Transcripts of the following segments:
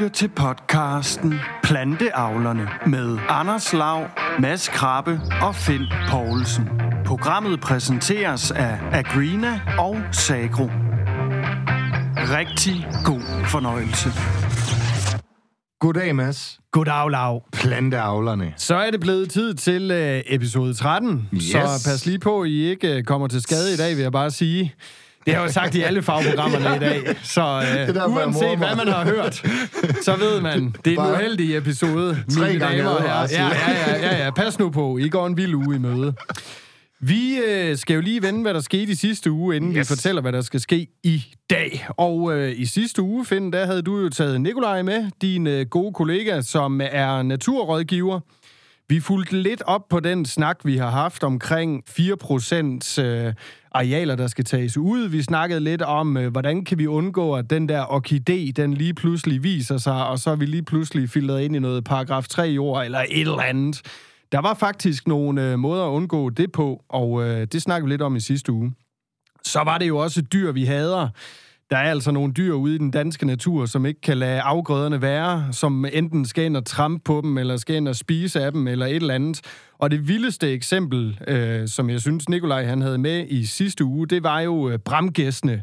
lytter til podcasten Planteavlerne med Anders Lav, Mads Krabbe og Finn Poulsen. Programmet præsenteres af Agrina og Sagro. Rigtig god fornøjelse. Goddag, Mads. Goddag, Lav. Planteavlerne. Så er det blevet tid til øh, episode 13. Yes. Så pas lige på, at I ikke øh, kommer til skade i dag, vil jeg bare sige. Det har jeg jo sagt i alle fagprogrammerne i dag. Så øh, jeg uanset hvad man har hørt, så ved man, det er en uheldig episode. tre gange damer advarsel. Ja, ja, ja, ja, ja. Pas nu på. I går en vild uge i møde. Vi øh, skal jo lige vende, hvad der skete i sidste uge, inden. Yes. vi fortæller, hvad der skal ske i dag. Og øh, i sidste uge, Finn, der havde du jo taget Nikolaj med, din øh, gode kollega, som er naturrådgiver. Vi fulgte lidt op på den snak, vi har haft omkring 4% øh, arealer, der skal tages ud. Vi snakkede lidt om, øh, hvordan kan vi undgå, at den der orkidé, den lige pludselig viser sig, og så er vi lige pludselig filtret ind i noget paragraf 3 jord eller et eller andet. Der var faktisk nogle øh, måder at undgå det på, og øh, det snakkede vi lidt om i sidste uge. Så var det jo også dyr, vi hader. Der er altså nogle dyr ude i den danske natur, som ikke kan lade afgrøderne være, som enten skal ind og trampe på dem, eller skal ind og spise af dem, eller et eller andet. Og det vildeste eksempel, øh, som jeg synes, Nikolaj han havde med i sidste uge, det var jo øh, bramgæstene.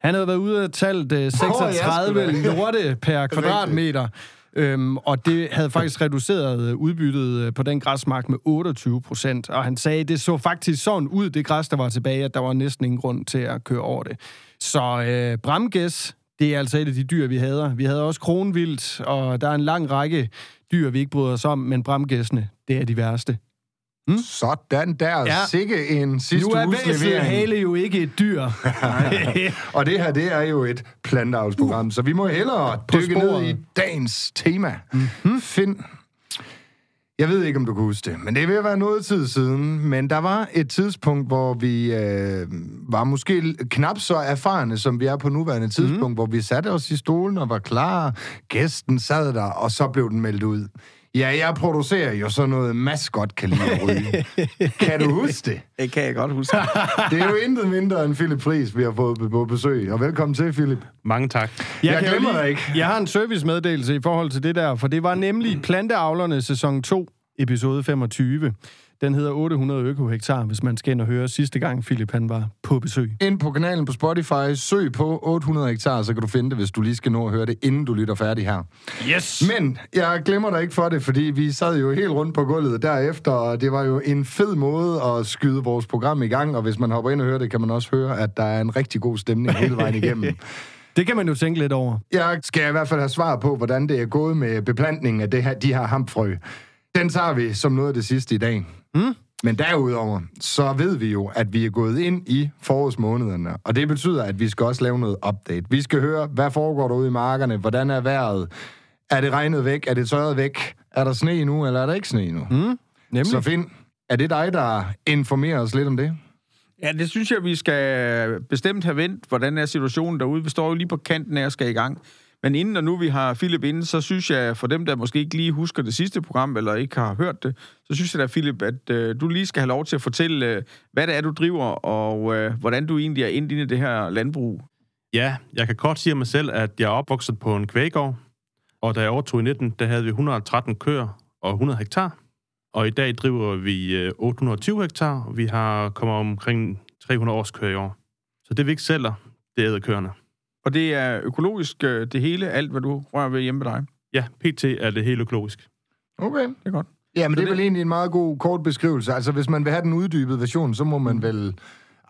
Han havde været ude og talt øh, 36 sgu da. lorte per kvadratmeter. Øhm, og det havde faktisk reduceret øh, udbyttet øh, på den græsmark med 28 procent. Og han sagde, det så faktisk sådan ud, det græs, der var tilbage, at der var næsten ingen grund til at køre over det. Så øh, bramgæs, det er altså et af de dyr, vi hader. Vi havde også kronvildt, og der er en lang række dyr, vi ikke bryder os om, men bramgæsene, det er de værste. Sådan der. Ja. Sikke en sidste Nu er uges væsnet levering. hale jo ikke et dyr. Og det her, det er jo et planteavlsprogram, så vi må hellere På dykke ned i dagens tema. Mhm. Mm-hmm. Find. Jeg ved ikke, om du kan huske det, men det at være noget tid siden. Men der var et tidspunkt, hvor vi øh, var måske knap så erfarne, som vi er på nuværende tidspunkt, mm. hvor vi satte os i stolen og var klar. Gæsten sad der, og så blev den meldt ud. Ja, jeg producerer jo sådan noget maskot kan lide at ryge. kan du huske det? Det kan jeg godt huske. Det er jo intet mindre end Philip Friis, vi har fået på besøg. Og velkommen til, Philip. Mange tak. Jeg jo glemmer lige- dig ikke. Jeg har en servicemeddelelse i forhold til det der, for det var nemlig Planteavlerne sæson 2, episode 25. Den hedder 800 økohektar, hvis man skal ind og høre sidste gang, Philip han var på besøg. Ind på kanalen på Spotify, søg på 800 hektar, så kan du finde det, hvis du lige skal nå at høre det, inden du lytter færdig her. Yes! Men jeg glemmer dig ikke for det, fordi vi sad jo helt rundt på gulvet derefter, og det var jo en fed måde at skyde vores program i gang, og hvis man hopper ind og hører det, kan man også høre, at der er en rigtig god stemning hele vejen igennem. Det kan man jo tænke lidt over. Jeg skal i hvert fald have svar på, hvordan det er gået med beplantningen af det her, de her hampfrø. Den tager vi som noget af det sidste i dag. Mm. Men derudover, så ved vi jo, at vi er gået ind i forårsmånederne, og det betyder, at vi skal også lave noget update. Vi skal høre, hvad foregår der ude i markerne, hvordan er vejret, er det regnet væk, er det tørret væk, er der sne nu, eller er der ikke sne nu? Mm. Nemlig. Så Finn, er det dig, der informerer os lidt om det? Ja, det synes jeg, vi skal bestemt have vendt, hvordan er situationen derude. Vi står jo lige på kanten af og skal i gang. Men inden og nu vi har Philip inde, så synes jeg, for dem, der måske ikke lige husker det sidste program, eller ikke har hørt det, så synes jeg da, Philip, at øh, du lige skal have lov til at fortælle, øh, hvad det er, du driver, og øh, hvordan du egentlig er ind i det her landbrug. Ja, jeg kan kort sige om mig selv, at jeg er opvokset på en kvægård, og da jeg overtog i 19, der havde vi 113 køer og 100 hektar. Og i dag driver vi øh, 820 hektar, og vi har kommet omkring 300 års køer i år. Så det vi ikke sælger, det æder køerne. Og det er økologisk, øh, det hele, alt hvad du rører ved hjemme med dig. Ja, pt. er det helt økologisk. Okay. Det er godt. Ja, men Så det er det- vel egentlig en meget god kort beskrivelse. Altså, hvis man vil have den uddybede version, så må man vel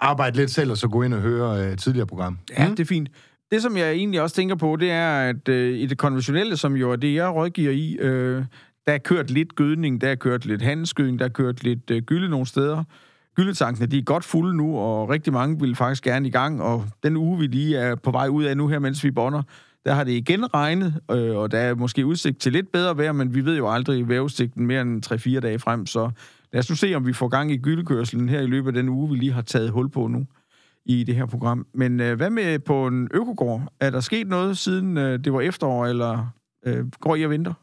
arbejde lidt selv, og så gå ind og høre øh, tidligere program. Ja, det er fint. Det, som jeg egentlig også tænker på, det er, at øh, i det konventionelle, som jo er det, jeg rådgiver i, øh, der er kørt lidt gødning, der er kørt lidt handelsgødning, der er kørt lidt øh, gylde nogle steder. Gyldetankene, de er godt fulde nu, og rigtig mange vil faktisk gerne i gang, og den uge, vi lige er på vej ud af nu her, mens vi bonder, der har det igen regnet, øh, og der er måske udsigt til lidt bedre vejr, men vi ved jo aldrig vejrudsigten mere end 3-4 dage frem, så lad os nu se, om vi får gang i gyldekørselen her i løbet af den uge, vi lige har taget hul på nu i det her program. Men øh, hvad med på en økogård? Er der sket noget, siden øh, det var efterår, eller øh, går I og venter?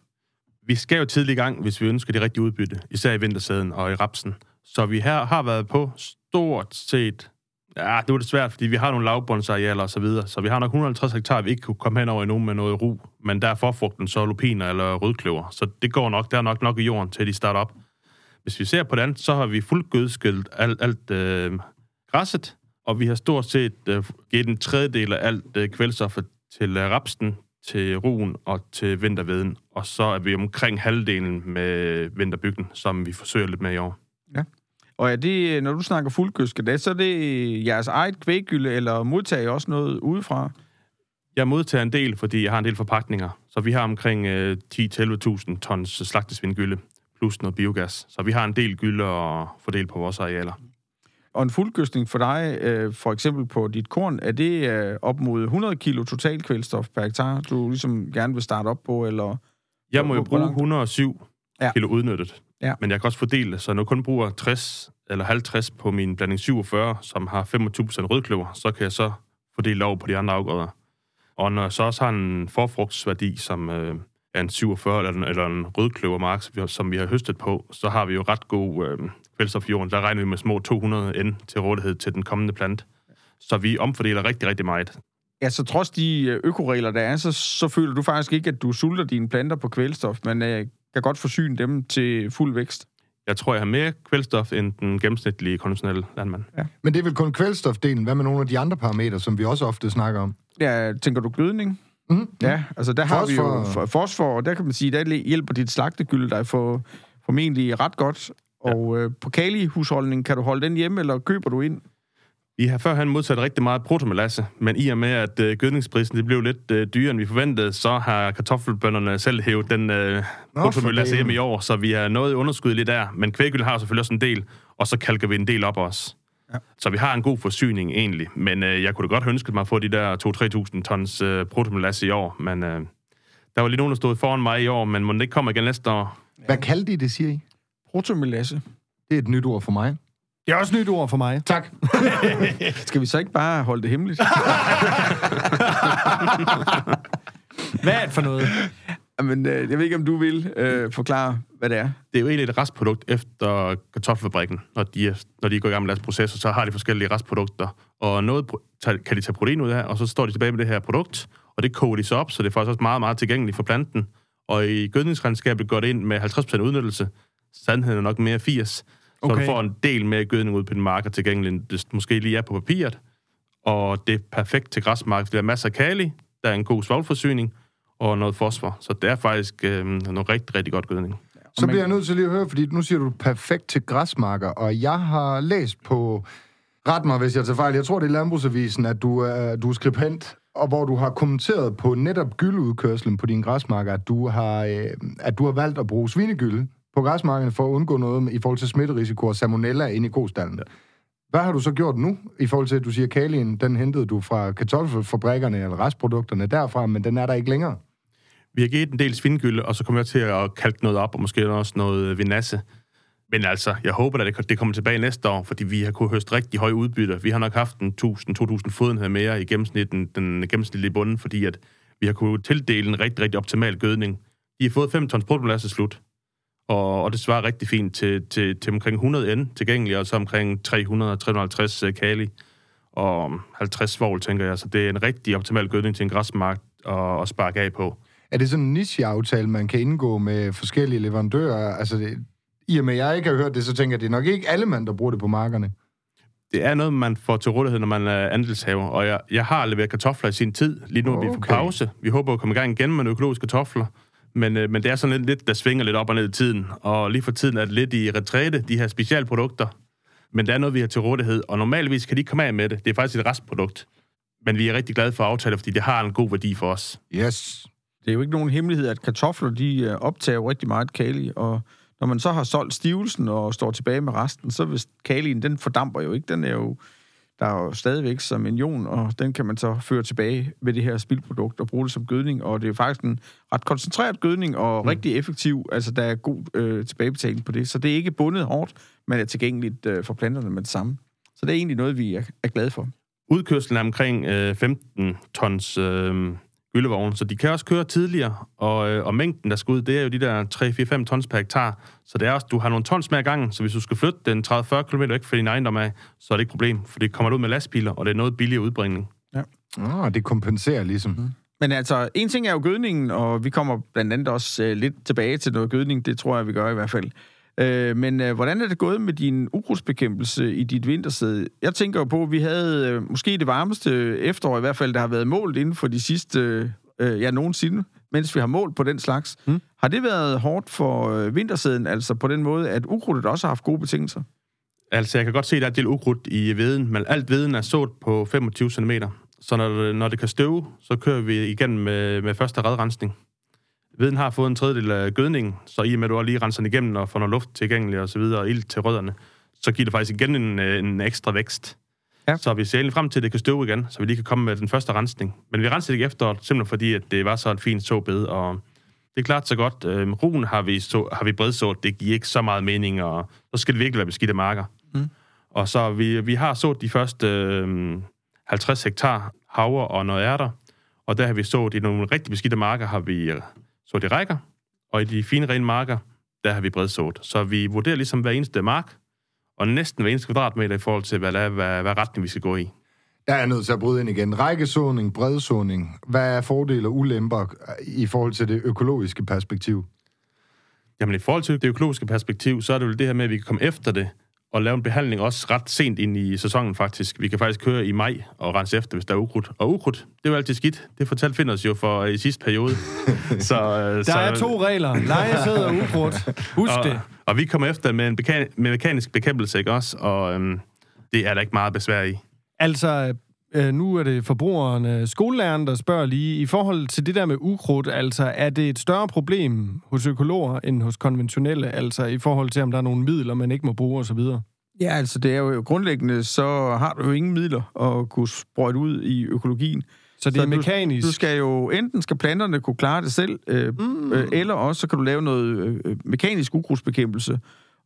Vi skal jo tidligt i gang, hvis vi ønsker det rigtige udbytte, især i vintersæden og i rapsen. Så vi her har været på stort set Ja, det var det svært, fordi vi har nogle lavbundsarealer og så videre, så vi har nok 150 hektar, vi ikke kunne komme hen over endnu med noget ru, men der er forfrugten så lupiner eller rødkløver, så det går nok, der er nok nok i jorden til, de starter op. Hvis vi ser på det andet, så har vi fuldt gødskilt alt, alt øh, græsset, og vi har stort set øh, givet en tredjedel af alt øh, kvælstoffet til øh, rapsen, til ruen og til vinterveden, og så er vi omkring halvdelen med øh, vinterbygden, som vi forsøger lidt med i år. Og er det, når du snakker fuldgødsket, så er det jeres eget kvæggylde, eller modtager I også noget udefra? Jeg modtager en del, fordi jeg har en del forpagtninger. Så vi har omkring øh, 10-11.000 tons slagtesvindgylde, plus noget biogas. Så vi har en del gylde at fordele på vores arealer. Og en fuldgødsning for dig, øh, for eksempel på dit korn, er det øh, op mod 100 kilo total kvælstof per hektar, du ligesom gerne vil starte op på, eller? Jeg må jo bruge langt? 107 Ja. ja. kilo udnyttet. Ja. Men jeg kan også fordele så når jeg kun bruger 60 eller 50 på min blanding 47, som har 25% rødkløver, så kan jeg så fordele over på de andre afgrøder. Og når jeg så også har en forfrugtsværdi, som øh, er en 47 eller en, eller en rødkløvermark, som vi, har- som vi har høstet på, så har vi jo ret god øh, kvælstof i jorden. Der regner vi med små 200 N til rådighed til den kommende plant. Så vi omfordeler rigtig, rigtig meget. Ja, så trods de øh, økoregler, der er, så, så føler du faktisk ikke, at du sulter dine planter på kvælstof, men øh, kan godt forsyne dem til fuld vækst. Jeg tror, jeg har mere kvælstof end den gennemsnitlige konventionelle landmand. Men det er vel kun kvælstofdelen. Hvad med nogle af de andre parametre, som vi også ofte snakker om? Ja, tænker du gødning? Mm. Ja, altså der har vi jo Fosfor. for- fosfor, og der kan man sige, der hjælper dit slagtegylde dig for, formentlig ret godt. Og øh, på kalihusholdning, kan du holde den hjemme, eller køber du ind? Vi har førhen modsat rigtig meget protomelasse, men i og med, at øh, gødningsprisen det blev lidt øh, dyrere, end vi forventede, så har kartoffelbønderne selv hævet den øh, protomelasse hjem i år, så vi har noget underskud lidt der. Men kvæggyld har selvfølgelig også en del, og så kalker vi en del op også. Ja. Så vi har en god forsyning egentlig, men øh, jeg kunne da godt have ønsket mig at få de der 2-3.000 tons øh, protomelasse i år, men øh, der var lige nogen, der stod foran mig i år, men må den ikke komme igen næste år? Hvad kaldte I det, siger I? Protomelasse. Det er et nyt ord for mig. Det er også nyt ord for mig. Tak. Skal vi så ikke bare holde det hemmeligt? Hvad er det for noget? Men øh, jeg ved ikke, om du vil øh, forklare, hvad det er. Det er jo egentlig et restprodukt efter kartoffelfabrikken. Når de, er, når de går i gang med deres processer, så har de forskellige restprodukter. Og noget kan de tage protein ud af, og så står de tilbage med det her produkt, og det koger de så op, så det er faktisk også meget, meget tilgængeligt for planten. Og i gødningsregnskabet går det ind med 50% udnyttelse. Sandheden er nok mere 80. Så Okay. du får en del mere gødning ud på din marker tilgængelig, end det måske lige er på papiret. Og det er perfekt til græsmark. Der er masser af kali, der er en god svovlforsyning, og noget fosfor. Så det er faktisk øh, noget rigtig, rigtig godt gødning. Så bliver jeg nødt til lige at høre, fordi nu siger du perfekt til græsmarker, og jeg har læst på, ret mig hvis jeg tager fejl, jeg tror det er Landbrugsavisen, at du er, du er skribent, og hvor du har kommenteret på netop gyldeudkørslen på dine græsmarker, at du har, øh, at du har valgt at bruge svinegylde på græsmarkerne for at undgå noget i forhold til smitterisiko og salmonella inde i kostallen. Hvad har du så gjort nu, i forhold til, at du siger, at kalien, den hentede du fra kartoffelfabrikkerne eller restprodukterne derfra, men den er der ikke længere? Vi har givet en del svingylde, og så kommer jeg til at kalke noget op, og måske også noget vinasse. Men altså, jeg håber, at det- kommer tilbage næste år, fordi vi har kunnet høste rigtig høje udbytter. Vi har nok haft en 1000-2000 fodenheder mere i gennemsnit end den gennemsnitlige bunden, fordi at vi har kunnet tildele en rigtig, rigtig optimal gødning. De har fået 5 tons bruttomasse slut, og, og det svarer rigtig fint til, til, til omkring 100 N tilgængelige, og så omkring 300-350 kali og 50 svovl, tænker jeg. Så det er en rigtig optimal gødning til en græsmark at, at sparke af på. Er det sådan en niche-aftale, man kan indgå med forskellige leverandører? Altså, det, i og med, at jeg ikke har hørt det, så tænker jeg, det er nok ikke alle mand, der bruger det på markerne. Det er noget, man får til rådighed, når man er andelshaver. Og jeg, jeg har leveret kartofler i sin tid. Lige nu er vi på Okay. pause. Vi håber at komme i gang igen med økologiske kartofler. Men, øh, men det er sådan lidt, lidt, der svinger lidt op og ned i tiden. Og lige for tiden er det lidt i retræte, de her specialprodukter. Men det er noget, vi har til rådighed. Og normalvis kan de ikke komme af med det. Det er faktisk et restprodukt. Men vi er rigtig glade for aftaler, fordi det har en god værdi for os. Yes. Det er jo ikke nogen hemmelighed, at kartofler, de øh, optager jo rigtig meget kali, og når man så har solgt stivelsen og står tilbage med resten, så hvis kalien, den fordamper jo ikke. Den er jo, der er jo stadigvæk som en ion, og den kan man så føre tilbage med det her spildprodukt og bruge det som gødning, og det er faktisk en ret koncentreret gødning og mm. rigtig effektiv. Altså, der er god øh, tilbagebetaling på det, så det er ikke bundet hårdt, men er tilgængeligt øh, for planterne med det samme. Så det er egentlig noget, vi er, er glade for. Udkørslen er omkring øh, 15 tons øh, gyldevogne, så de kan også køre tidligere, og, øh, og mængden, der skal ud, det er jo de der 3-4-5 tons per hektar, så det er også, du har nogle tons med ad gangen, så hvis du skal flytte den 30-40 km væk fra din ejendom af, så er det ikke et problem, for det kommer ud med lastbiler, og det er noget billigere udbringning. Ah, det kompenserer ligesom. Mm. Men altså, en ting er jo gødningen, og vi kommer blandt andet også øh, lidt tilbage til noget gødning. Det tror jeg, vi gør i hvert fald. Øh, men øh, hvordan er det gået med din ukrudtsbekæmpelse i dit vintersæde? Jeg tænker jo på, at vi havde øh, måske det varmeste efterår i hvert fald, der har været målt inden for de sidste, øh, ja, nogensinde, mens vi har målt på den slags. Mm. Har det været hårdt for øh, vintersæden, altså på den måde, at ukrudtet også har haft gode betingelser? Altså, jeg kan godt se, at der er et del ukrudt i veden, men alt veden er sået på 25 cm. Så når når det kan støve, så kører vi igennem med, med første redrensning. Veden har fået en tredjedel af gødningen, så i og med, at du også lige renser den igennem og får noget luft tilgængelig og så videre, og ild til rødderne, så giver det faktisk igen en, øh, en ekstra vækst. Ja. Så vi ser egentlig frem til, at det kan støve igen, så vi lige kan komme med den første rensning. Men vi renser det ikke efter, simpelthen fordi, at det var så et fint såbed, og det er klart så godt. Øh, ruen har vi, så, har vi bredsået, det giver ikke så meget mening, og så skal det virkelig være beskidte marker. Mm. Og så vi, vi har sået de første øh, 50 hektar havre og noget ærter, og der har vi sået i nogle rigtig beskidte marker, har vi øh, sået i rækker, og i de fine, rene marker, der har vi bredsået. Så vi vurderer ligesom hver eneste mark, og næsten hver eneste kvadratmeter i forhold til, hvad, hvad, hvad retning vi skal gå i. Der er jeg nødt til at bryde ind igen. Rækkesåning, bredsåning. Hvad er fordele og ulemper i forhold til det økologiske perspektiv? Jamen i forhold til det økologiske perspektiv, så er det vel det her med, at vi kan komme efter det, og lave en behandling også ret sent ind i sæsonen faktisk. Vi kan faktisk køre i maj og rense efter, hvis der er ukrudt. Og ukrudt, det er jo altid skidt. Det fortalte Finders jo for i sidste periode. så, der så, er to regler. Lejesæd og ukrudt. Husk og, det. Og vi kommer efter med en bekan- med mekanisk bekæmpelse, ikke også? Og øhm, det er der ikke meget besvær i. Altså, øh, nu er det forbrugeren, skolelæreren, der spørger lige, i forhold til det der med ukrudt, altså er det et større problem hos økologer end hos konventionelle, altså i forhold til, om der er nogle midler, man ikke må bruge osv.? Ja, altså det er jo grundlæggende, så har du jo ingen midler at kunne sprøjte ud i økologien. Så det er så mekanisk? Du, du skal jo, enten skal planterne kunne klare det selv, øh, mm. øh, eller også så kan du lave noget øh, mekanisk ukrudtsbekæmpelse.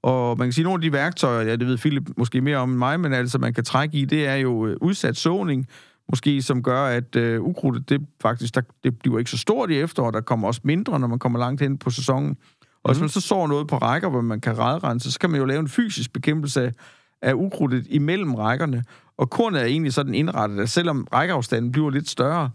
Og man kan sige, at nogle af de værktøjer, ja, det ved Philip måske mere om mig, men altså man kan trække i, det er jo øh, udsat såning, måske som gør, at øh, ukrudtet, det faktisk, der, det bliver ikke så stort i efteråret, der kommer også mindre, når man kommer langt hen på sæsonen. Og hvis mhm. man så så noget på rækker, hvor man kan redrense, så kan man jo lave en fysisk bekæmpelse af, af ukrudtet imellem rækkerne. Og kornet er egentlig sådan indrettet, at selvom rækkeafstanden bliver lidt større,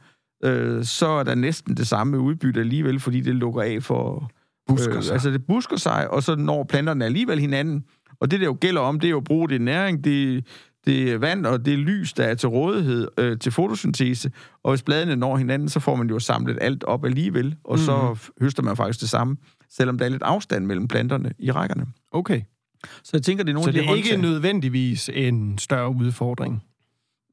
øh, så er der næsten det samme udbytte alligevel, fordi det lukker af for... Busker øh, sig. altså det busker sig, og så når planterne alligevel hinanden. Og det, der jo gælder om, det er jo at bruge det næring, det, det vand og det lys, der er til rådighed øh, til fotosyntese. Og hvis bladene når hinanden, så får man jo samlet alt op alligevel, og mm. så mhm. høster man faktisk det samme selvom der er lidt afstand mellem planterne i rækkerne. Okay. Så jeg tænker, det er nogle Så af de det er ikke nødvendigvis en større udfordring?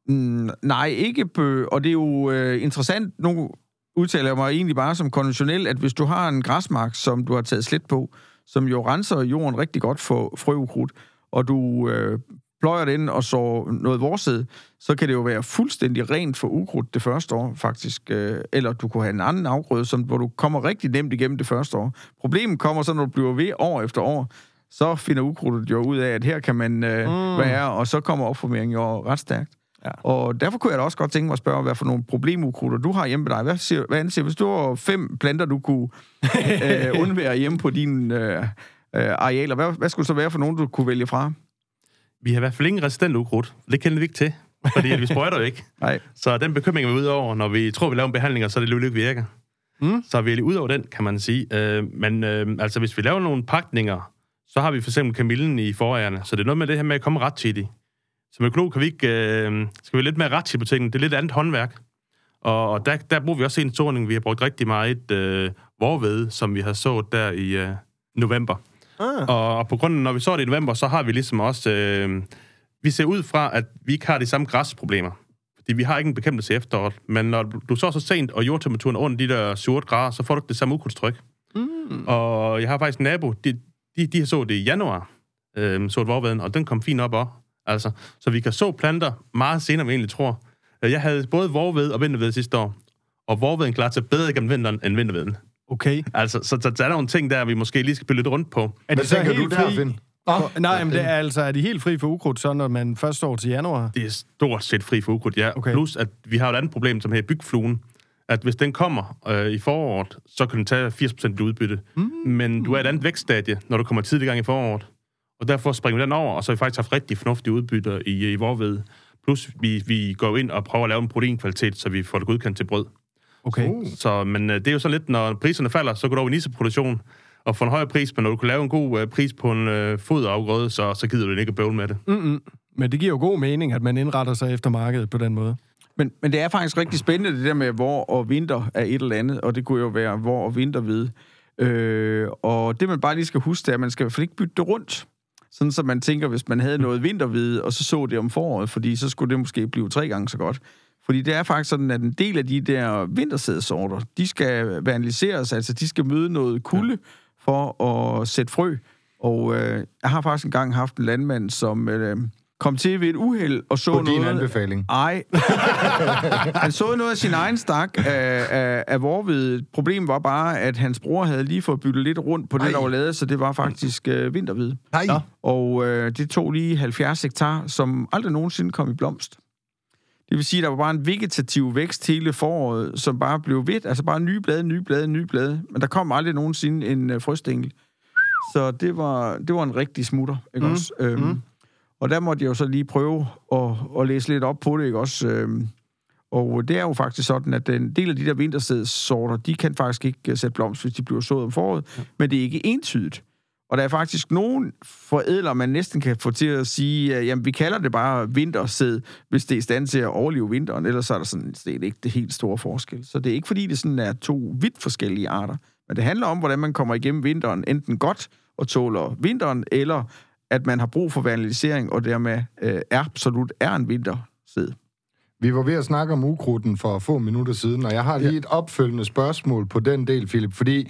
Mm, nej, ikke bø. Og det er jo øh, interessant, nu udtaler jeg mig egentlig bare som konventionel, at hvis du har en græsmark, som du har taget slet på, som jo renser jorden rigtig godt for frøukrudt, og du øh, pløjer det ind og så noget vorsæd, så kan det jo være fuldstændig rent for ukrudt det første år, faktisk. Øh, eller du kunne have en anden afgrøde, som, hvor du kommer rigtig nemt igennem det første år. Problemet kommer så, når du bliver ved år efter år, så finder ukrudtet jo ud af, at her kan man øh, mm. være, og så kommer opformeringen jo ret stærkt. Ja. Og derfor kunne jeg da også godt tænke mig at spørge, hvad for nogle problemukrutter du har hjemme med dig. Hvad, siger, hvad anser, hvis du har fem planter, du kunne øh, undvære hjemme på dine øh, øh, arealer, hvad, hvad skulle så være for nogen, du kunne vælge fra? Vi har i hvert fald ingen resistent ukrudt. Det kender vi ikke til, fordi vi sprøjter jo ikke. Nej. Så den bekymring er vi ud over, når vi tror, vi laver en behandling, så er det ikke virker. Mm. Så vi er ud over den, kan man sige. Øh, men øh, altså, hvis vi laver nogle pakninger, så har vi for eksempel kamillen i forårene. Så det er noget med det her med at komme ret i. Som økolog kan vi ikke, øh, skal vi lidt mere ret på tingene. Det er lidt andet håndværk. Og, og der, der bruger vi også en såning. Vi har brugt rigtig meget øh, vorved, som vi har sået der i øh, november. Ah. Og, og på grund af, når vi så det i november, så har vi ligesom også... Øh, vi ser ud fra, at vi ikke har de samme græsproblemer. Fordi vi har ikke en bekæmpelse i efteråret. Men når du så så sent, og jordtemperaturen er under de der 7 grader, så får du det samme ukrudtstryk. Mm. Og jeg har faktisk en nabo, de, de, de har så det i januar, øh, så et og den kom fint op også. Altså, så vi kan så planter meget senere, end vi egentlig tror. Jeg havde både vorved og vinterved sidste år, og vorveden klarer sig bedre igennem vinteren end vinterveden. Okay. Altså, så, så der er nogle ting der, vi måske lige skal bytte lidt rundt på. Er det så helt du der, Finn? Oh, nej, men det er altså, er de helt fri for ukrudt, så når man først står til januar? Det er stort set fri for ukrudt, ja. Okay. Plus, at vi har et andet problem, som hedder bygfluen. at hvis den kommer øh, i foråret, så kan den tage 80% i udbytte. Mm. Men du er et andet vækststadie, når du kommer tidlig gang i foråret. Og derfor springer vi den over, og så har vi faktisk haft rigtig fornuftige udbytter i, i vorved. Plus, vi, vi går ind og prøver at lave en proteinkvalitet, så vi får det godkendt til brød. Okay. Så, men øh, det er jo så lidt, når priserne falder, så går du over i niseproduktion og får en højere pris, men når du kan lave en god øh, pris på en øh, foderafgrøde, så, så gider du ikke at bøvle med det. Mm-mm. Men det giver jo god mening, at man indretter sig efter markedet på den måde. Men, men det er faktisk rigtig spændende, det der med hvor og vinter er et eller andet, og det kunne jo være hvor og vinter ved. Øh, og det man bare lige skal huske, det er, at man skal i hvert fald ikke bytte det rundt. Sådan så man tænker, hvis man havde noget vinterhvide, og så så det om foråret, fordi så skulle det måske blive tre gange så godt. Fordi det er faktisk sådan, at en del af de der vintersædesorter, de skal vandaliseres, altså de skal møde noget kulde for at sætte frø. Og øh, jeg har faktisk engang haft en landmand, som øh, kom til ved et uheld og så På noget... din anbefaling. Ej. han så noget af sin egen stak af, af, af vorved. Problemet var bare, at hans bror havde lige fået byttet lidt rundt på det, Ej. der var lavet, så det var faktisk øh, vinterhvid. Nej. Nå. Og øh, det tog lige 70 hektar, som aldrig nogensinde kom i blomst. Det vil sige, at der var bare en vegetativ vækst hele foråret, som bare blev ved. Altså bare nye blade, nye blade, nye blade. Men der kom aldrig nogensinde en øh, frøstængel. Så det var, det var en rigtig smutter, ikke mm. også? Øhm, mm. Og der måtte jeg jo så lige prøve at, at læse lidt op på det, ikke også? Øhm, og det er jo faktisk sådan, at en del af de der vinterstedssorter, de kan faktisk ikke øh, sætte blomst, hvis de bliver sået om foråret. Ja. Men det er ikke entydigt. Og der er faktisk nogen forædler, man næsten kan få til at sige, at jamen, vi kalder det bare vintersæd, hvis det er i stand til at overleve vinteren, ellers så er der sådan set ikke det helt store forskel. Så det er ikke fordi, det sådan er to vidt forskellige arter. Men det handler om, hvordan man kommer igennem vinteren, enten godt og tåler vinteren, eller at man har brug for vandalisering, og dermed øh, er absolut er en vintersæd. Vi var ved at snakke om ukrudten for få minutter siden, og jeg har lige et opfølgende spørgsmål på den del, Philip, fordi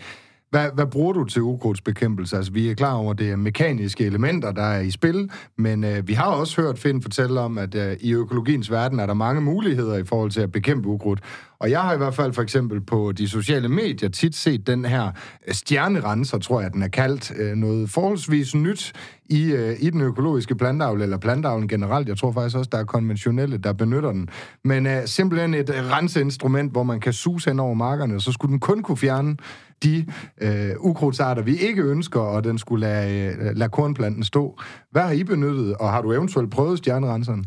hvad, hvad bruger du til ukrudtsbekæmpelse? Altså, vi er klar over, at det er mekaniske elementer, der er i spil, men øh, vi har også hørt Finn fortælle om, at øh, i økologiens verden er der mange muligheder i forhold til at bekæmpe ukrudt. Og jeg har i hvert fald for eksempel på de sociale medier tit set den her øh, stjernerenser, tror jeg, den er kaldt, øh, noget forholdsvis nyt i, øh, i den økologiske plantavl, eller plantavlen generelt. Jeg tror faktisk også, der er konventionelle, der benytter den. Men øh, simpelthen et renseinstrument, hvor man kan suse hen over markerne, og så skulle den kun kunne fjerne de øh, ukrudtsarter, vi ikke ønsker, og den skulle lade, øh, lade kornplanten stå. Hvad har I benyttet, og har du eventuelt prøvet stjernerenseren?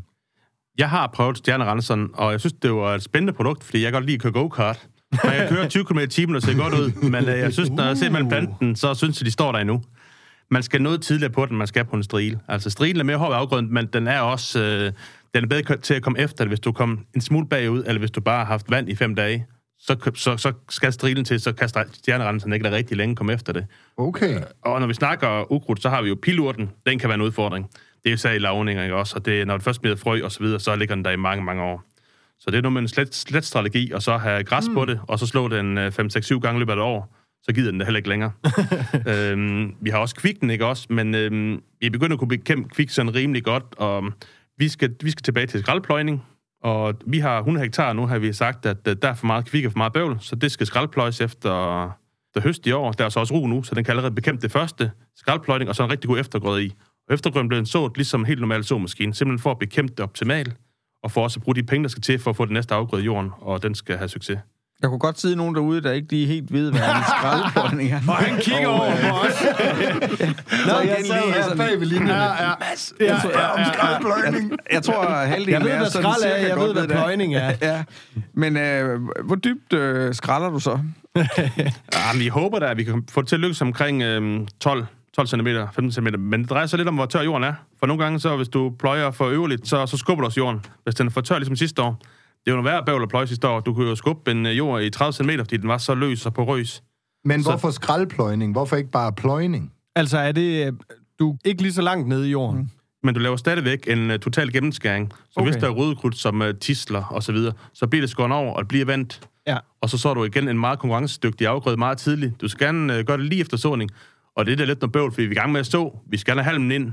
Jeg har prøvet stjernerenseren, og jeg synes, det var et spændende produkt, fordi jeg godt lide at køre go-kart. Og jeg kører 20 km i timen og ser godt ud, men øh, jeg synes, når jeg ser mellem planten, så synes jeg, de står der endnu. Man skal noget tidligere på den, man skal på en stril. Altså, strilen er mere hård afgrøden, men den er også øh, den er bedre til at komme efter det, hvis du kommer en smule bagud, eller hvis du bare har haft vand i fem dage. Så, så, så skal strilen til, så kan stjernerenseren ikke da rigtig længe komme efter det. Okay. Og når vi snakker ukrudt, så har vi jo pilurten. Den kan være en udfordring. Det er især i lavninger, ikke også? Og det, når det først bliver frø og så videre, så ligger den der i mange, mange år. Så det er noget med en slet, slet strategi, og så have græs mm. på det, og så slå den 5-6-7 gange i løbet af et år, så gider den det heller ikke længere. øhm, vi har også kvikten, ikke også? Men øhm, vi begynder at kunne bekæmpe kvik sådan rimelig godt, og vi skal, vi skal tilbage til skraldpløjning, og vi har 100 hektar nu, har vi sagt, at øh, der er for meget kvik og for meget bøvl, så det skal skraldpløjes efter, øh, der høst i år. Der er så også ro nu, så den kan allerede bekæmpe det første skraldpløjning, og så en rigtig god eftergrøde i. Og eftergrøden blev en sået ligesom en helt normal såmaskine, simpelthen for at bekæmpe det optimalt, og for også at bruge de penge, der skal til for at få det næste afgrøde i jorden, og den skal have succes. Jeg kunne godt sidde nogen derude, der ikke lige helt ved, hvad en skraldepåning er. Og han kigger over på os. Nå, jeg lige her bag ved linjen. Ja, ja. Jeg tror, om skraldpløjning. jeg, jeg tror, at halvdelen Jeg ved, er hvad sådan skrald er, jeg ved, hvad pløjning er. Ja. Men øh, hvor dybt øh, skralder du så? Ja, vi håber da, at vi kan få det til at lykkes omkring øhm, 12 12 cm, 15 cm. Men det drejer sig lidt om, hvor tør jorden er. For nogle gange, så hvis du pløjer for øverligt, så, så skubber du også jorden. Hvis den er for tør, ligesom sidste år. Det er jo noget værd bøvl at pløje sidste år. Du kunne jo skubbe en øh, jord i 30 cm, fordi den var så løs og porøs. Men Så- hvorfor skraldpløjning? Hvorfor ikke bare pløjning? Altså, er det... øh, Du er ikke lige så langt nede i jorden. Men du laver stadigvæk en uh, total gennemskæring. Så okay. Hvis der er rødekrudt som uh, tisler og så videre, så bliver det skåret over, og det bliver vendt. Ja. Og så så du igen en meget konkurrencedygtig afgrøde meget tidligt. Du skal gerne uh, gøre det lige efter såning. Og det er da lidt noget bøvl, fordi vi er i gang med at så. Vi skal have halmen ind.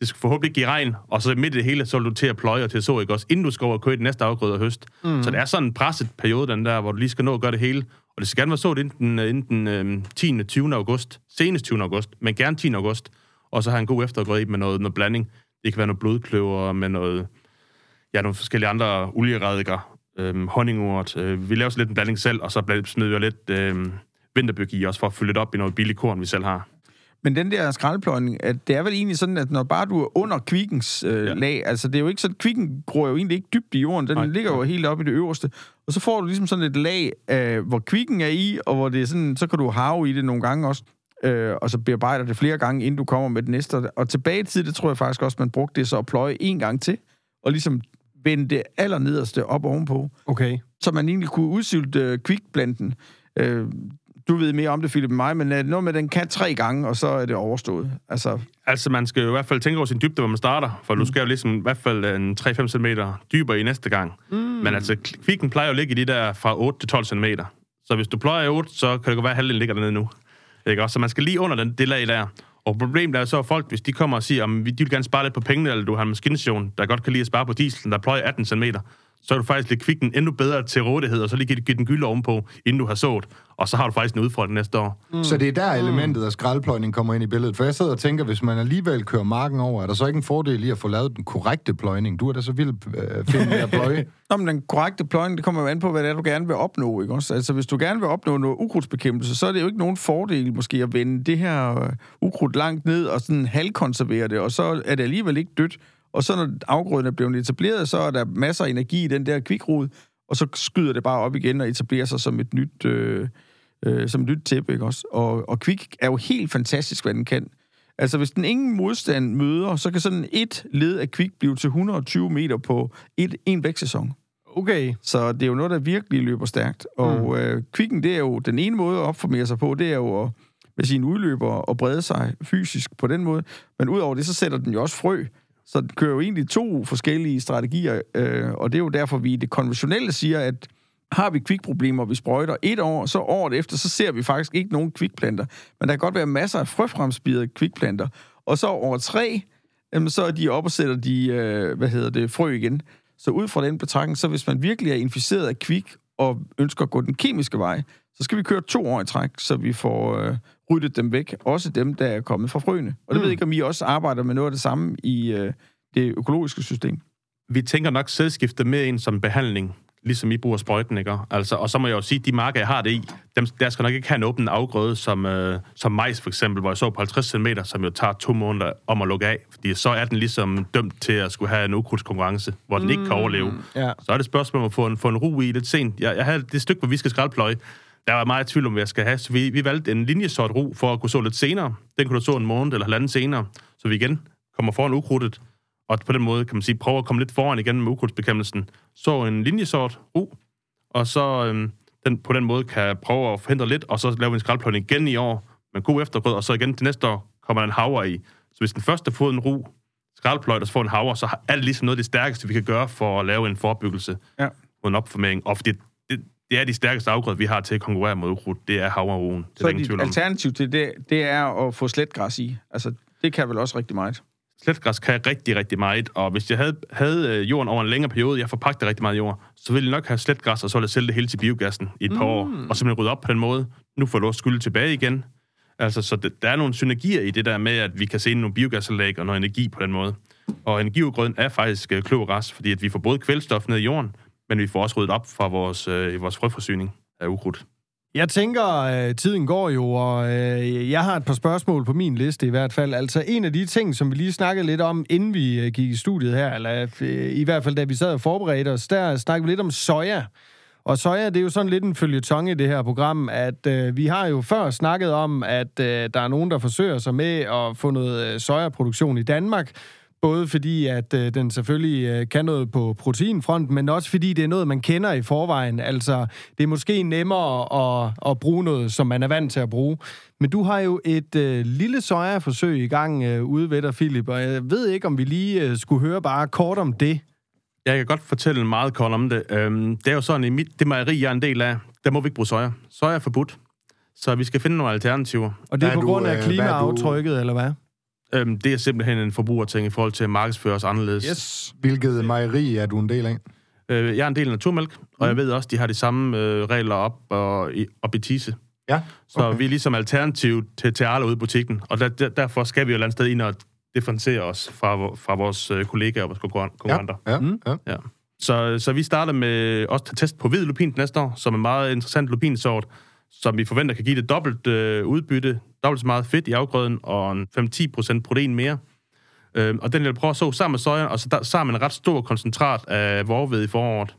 Det skal forhåbentlig give regn. Og så midt i det hele, så vil du til at pløje og til at så, ikke også? Inden du skal over og køre i den næste afgrøde og høst. Mm. Så det er sådan en presset periode, den der, hvor du lige skal nå at gøre det hele. Og det skal gerne være så inden den, øh, inden den øh, 10. 20. august. Senest 20. august, men gerne 10. august. Og så have en god eftergrøde i med noget, noget blanding. Det kan være noget blodkløver med noget, ja, nogle forskellige andre oliereddiker. øh, honningurt. Øh, vi laver så lidt en blanding selv, og så smider vi lidt øh, vinterbyg i også, for at fylde det op i noget billig korn, vi selv har. Men den der skraldepløjning, at det er vel egentlig sådan, at når bare du er under kvikkens øh, Ja. lag, altså det er jo ikke sådan, kvikken gror jo egentlig ikke dybt i jorden, den Nej. Ligger jo helt oppe i det øverste, og så får du ligesom sådan et lag, øh, hvor kvikken er i, og hvor det er sådan, så kan du have i det nogle gange også, øh, og så bearbejder det flere gange, inden du kommer med det næste. Og tilbage i tid, det tror jeg faktisk også, man brugte det så at pløje en gang til, og ligesom vende det allernederste op ovenpå Okay. så man egentlig kunne udsylte øh, kvikblanten. Øh, du ved mere om det, Philip, end mig, men øh, noget med, den kan tre gange, og så er det overstået. Altså, Altså, man skal jo i hvert fald tænke over sin dybde, hvor man starter, for du skal jo ligesom i hvert fald en 3-5 cm dybere i næste gang. Mm. Men altså, kvikken plejer jo at ligge i de der fra 8 til 12 cm. Så hvis du pløjer 8, så kan det godt være, at halvdelen ligger dernede nu. Ikke også? Så man skal lige under den, det lag der. Og problemet er så, at folk, hvis de kommer og siger, at de vil gerne spare lidt på pengene, eller du har en maskinstation, der godt kan lide at spare på dieselen, der pløjer 18 cm, så er du faktisk lidt kvikken endnu bedre til rådighed, og så lige give den gylde ovenpå, inden du har sået. Og så har du faktisk en udfordring næste år. Mm. Så det er der elementet af skraldpløjning kommer ind i billedet. For jeg sidder og tænker, hvis man alligevel kører marken over, er der så ikke en fordel i at få lavet den korrekte pløjning? Du er da så vild øh, finde med at pløje. Nå, men den korrekte pløjning, det kommer jo an på, hvad det er, du gerne vil opnå, ikke også? Altså, hvis du gerne vil opnå noget ukrudtsbekæmpelse, så er det jo ikke nogen fordel måske at vende det her øh, ukrudt langt ned og sådan halvkonservere det, og så er det alligevel ikke dødt. Og så når afgrøden er blevet etableret, så er der masser af energi i den der kvikrod, og så skyder det bare op igen og etablerer sig som et nyt, øh, øh, som et nyt tæppe, ikke også? Og, og kvik er jo helt fantastisk, hvad den kan. Altså, hvis den ingen modstand møder, så kan sådan et led af kvik blive til 120 meter på et, en vækstsæson. Okay. Så det er jo noget, der virkelig løber stærkt. Og mm. øh, kvikken, det er jo den ene måde at opformere sig på, det er jo at, med sine udløber og brede sig fysisk på den måde. Men udover det, så sætter den jo også frø. Så den kører jo egentlig to forskellige strategier, øh, og det er jo derfor, vi i det konventionelle siger, at har vi kvikproblemer, vi sprøjter et år, så året efter, så ser vi faktisk ikke nogen kvikplanter. Men der kan godt være masser af frøfremspirede kvikplanter. Og så over tre, jamen, så er de op og sætter de, øh, hvad hedder det, frø igen. Så ud fra den betragtning, så hvis man virkelig er inficeret af kvik og ønsker at gå den kemiske vej, så skal vi køre to år i træk, så vi får øh, ryddet dem væk. Også dem, der er kommet fra frøene. Og det mm. ved jeg ikke, om I også arbejder med noget af det samme i øh, det økologiske system. Vi tænker nok sædskifte med ind som behandling, ligesom I bruger sprøjten, ikke? Altså, og så må jeg jo sige, at de marker, jeg har det i, dem, der skal nok ikke have en åben afgrøde, som, øh, som majs for eksempel, hvor jeg så på 50 cm, som jo tager to måneder om at lukke af. Fordi så er den ligesom dømt til at skulle have en ukrudtskonkurrence, hvor den ikke kan overleve. ja. Så er det et spørgsmål om at få en, få en ro i lidt sent. Jeg, jeg havde det stykke, hvor vi skal skraldpløje, der var meget i tvivl om, hvad jeg skal have. Så vi, vi valgte en linjesort ro for at kunne så lidt senere. Den kunne du så en måned eller halvanden senere, så vi igen kommer foran ukrudtet. Og på den måde kan man sige, prøve at komme lidt foran igen med ukrudtsbekæmpelsen. Så en linjesort ro, og så øhm, den, på den måde kan prøve at forhindre lidt, og så lave en skraldpløjning igen i år med god eftergrød, og så igen til næste år kommer der en haver i. Så hvis den første får en ro, skraldpløjt, og så får en haver, så er det ligesom noget af det stærkeste, vi kan gøre for at lave en forebyggelse Ja. mod en opformering. Og fordi det, er de stærkeste afgrøder, vi har til at konkurrere mod ukrudt. Det er havreroen. Det er Så der ingen dit tvivl om. alternativ til det, det er at få sletgræs i. Altså, det kan vel også rigtig meget. Sletgræs kan rigtig, rigtig meget, og hvis jeg havde, havde øh, jorden over en længere periode, jeg forpagte rigtig meget jord, så ville jeg nok have sletgræs, og så ville jeg sælge det hele til biogassen i et par mm. år, og simpelthen rydde op på den måde. Nu får du også skylde tilbage igen. Altså, så det, der er nogle synergier i det der med, at vi kan se nogle biogasanlæg og noget energi på den måde. Og energiudgrøden er faktisk øh, kløvergræs, fordi at vi får både kvælstof ned i jorden, men vi får også ryddet op fra vores, øh, vores frøforsyning af ukrudt. Jeg tænker, øh, tiden går jo, og øh, jeg har et par spørgsmål på min liste i hvert fald. Altså en af de ting, som vi lige snakkede lidt om, inden vi øh, gik i studiet her, eller øh, i hvert fald da vi sad og forberedte os, der snakkede vi lidt om soja. Og soja, det er jo sådan lidt en følgetong i det her program, at øh, vi har jo før snakket om, at øh, der er nogen, der forsøger sig med at få noget øh, sojaproduktion i Danmark. Både fordi, at øh, den selvfølgelig øh, kan noget på proteinfronten, men også fordi det er noget, man kender i forvejen. Altså, det er måske nemmere at, at bruge noget, som man er vant til at bruge. Men du har jo et øh, lille sojaforsøg i gang øh, ude ved dig, Philip, og jeg ved ikke, om vi lige øh, skulle høre bare kort om det. Jeg kan godt fortælle meget kort om det. Øhm, det er jo sådan, i mit, det mejeri, jeg er en del af, der må vi ikke bruge soja. Soja er forbudt. Så vi skal finde nogle alternativer. Og det er Hvad på er grund du, af øh, hvad er klimaaftrykket, eller hvad? Øhm, det er simpelthen en forbrugerting i forhold til at markedsføre os anderledes. Yes. Hvilket mejeri er du en del af? Øh, jeg er en del af Naturmælk, og jeg ved også, de har de samme øh, regler op, og, i, op i Tise. Ja, Så okay. vi er ligesom alternativ til, til Arla ude i butikken, og der, der, derfor skal vi jo et eller andet sted ind og differentiere os fra, fra vores øh, kollegaer og vores konkurren- Ja, konkurrenter. ja, Mm. ja. Ja. Så, så vi starter med også at test på hvid lupin næste år, som er en meget interessant lupinsort, som vi forventer kan give det dobbelt øh, udbytte, dobbelt så meget fedt i afgrøden og en 5-10% protein mere. Øh, og den vil jeg prøve at så sammen med soja, og så, der, man en ret stor koncentrat af vorved i foråret.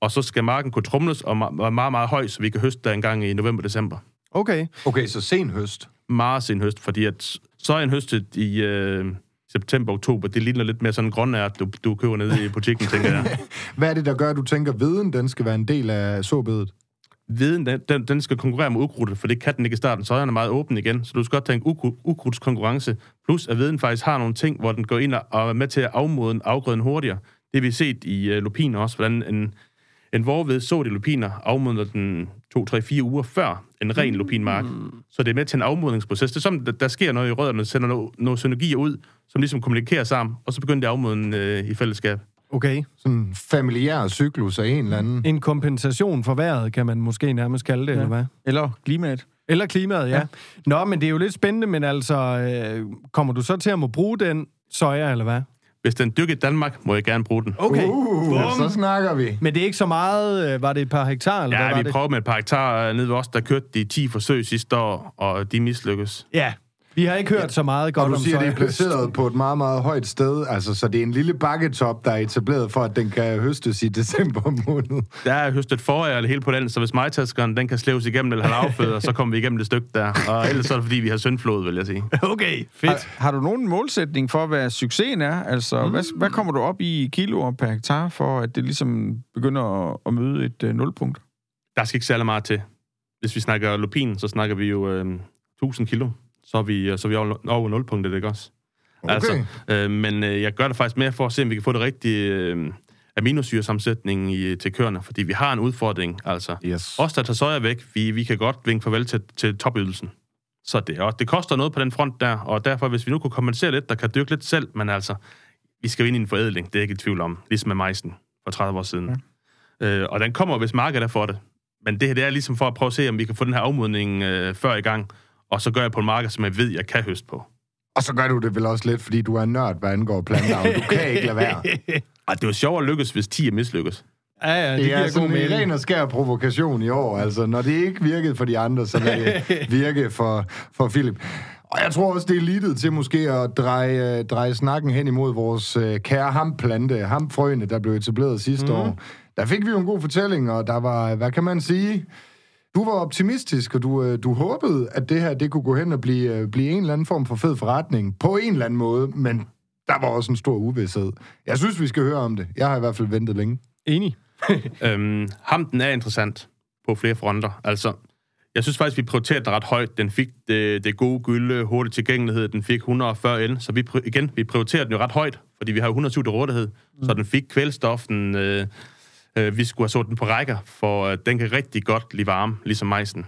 Og så skal marken kunne trumles og være meget, meget høj, så vi kan høste der en gang i november-december. Okay. Okay, så sen høst. Meget sen høst, fordi at sojaen høstet i øh, september-oktober, det ligner lidt mere sådan en grønært, du, du køber nede i butikken, tænker jeg. Hvad er det, der gør, at du tænker, at viden den skal være en del af såbedet? Viden, den, den, den skal konkurrere med ukrudtet, for det kan den ikke i starten. Sojaen er meget åben igen, så du skal godt tænke ukru- ukrudtskonkurrence. Plus at viden faktisk har nogle ting, hvor den går ind og er med til at afmoden afgrøden hurtigere. Det har vi set i uh, lupiner også, hvordan en, en vorved så de lupiner afmodner den 2-3-4 uger før en ren lupinmark. Så det er med til en afmodningsproces. Det er som, der, der sker noget i rødderne, sender noget, noget synergier ud, som ligesom kommunikerer sammen, og så begynder det at afmodne øh, i fællesskab. Okay. Sådan en familiær cyklus af en eller anden. En kompensation for vejret, kan man måske nærmest kalde det, ja. eller hvad? Eller klimaet. Eller klimaet, ja. ja. Nå, men det er jo lidt spændende, men altså, øh, kommer du så til at må bruge den soja, eller hvad? Hvis den dyrker i Danmark, må jeg gerne bruge den. Okay. Uh, så snakker vi. Men det er ikke så meget, øh, var det et par hektar, eller hvad Ja, var vi det? prøver med et par hektar nede ved os, der kørte de 10 forsøg sidste år, og de mislykkes. Ja, vi har ikke hørt så meget godt Og du om siger, det er placeret på et meget, meget højt sted. Altså, så det er en lille bakketop, der er etableret for, at den kan høstes i december måned. Der er høstet forår eller helt på den, så hvis majtaskeren den kan slæves igennem eller have afføder, så kommer vi igennem det stykke der. Og ellers så er det, fordi vi har syndflod, vil jeg sige. Okay, fedt. Har, har du nogen målsætning for, hvad succesen er? Altså, mm. hvad, hvad kommer du op i kiloer per hektar, for at det ligesom begynder at, at møde et uh, nulpunkt? Der skal ikke særlig meget til. Hvis vi snakker lupin, så snakker vi jo øh, 1000 kilo. Så er vi, så er vi over, over nulpunktet, ikke også? Okay. Altså, øh, men øh, jeg gør det faktisk mere for at se, om vi kan få det rigtige øh, aminosyresammensætning i, til køerne, fordi vi har en udfordring. Altså, Yes. os, der tager soja væk, vi, vi kan godt vinke farvel til, til topydelsen. Så det, og det koster noget på den front der, og derfor, hvis vi nu kunne kompensere lidt, der kan dyrke lidt selv, men altså, vi skal jo ind i en forædling, det er jeg ikke i tvivl om, ligesom med majsen for 30 år siden. Ja. Øh, og den kommer, hvis markedet er for det. Men det her, det er ligesom for at prøve at se, om vi kan få den her afmodning øh, før i gang, og så gør jeg på en marked, som jeg ved, jeg kan høste på. Og så gør du det vel også lidt, fordi du er nørd, hvad angår planteavl. Du kan ikke lade være. Og det er jo sjovt at lykkes, hvis 10 er mislykkes. Ja, ja, det, Det giver er god sådan en mening. ren og skær provokation i år. Altså, når det ikke virkede for de andre, så lad det virke for, for Philip. Og jeg tror også, det er lidet til måske at dreje, dreje snakken hen imod vores øh, kære hamplante, hamfrøene, der blev etableret sidste mm. år. Der fik vi jo en god fortælling, og der var, hvad kan man sige... Du var optimistisk, og du, øh, du håbede, at det her det kunne gå hen og blive, øh, blive en eller anden form for fed forretning, på en eller anden måde, men der var også en stor uvidshed. Jeg synes, vi skal høre om det. Jeg har i hvert fald ventet længe. Enig. Øhm, hamten er interessant på flere fronter. Altså, jeg synes faktisk, vi prioriterede den ret højt. Den fik det, det gode gylde, hurtig tilgængelighed. Den fik 140 L. Så vi, igen, vi prioriterede den jo ret højt, fordi vi har jo 107 til rådighed. Mm. Så den fik kvælstoffen. Øh, øh, vi skulle have så den på rækker, for øh, den kan rigtig godt lide varme, ligesom majsen.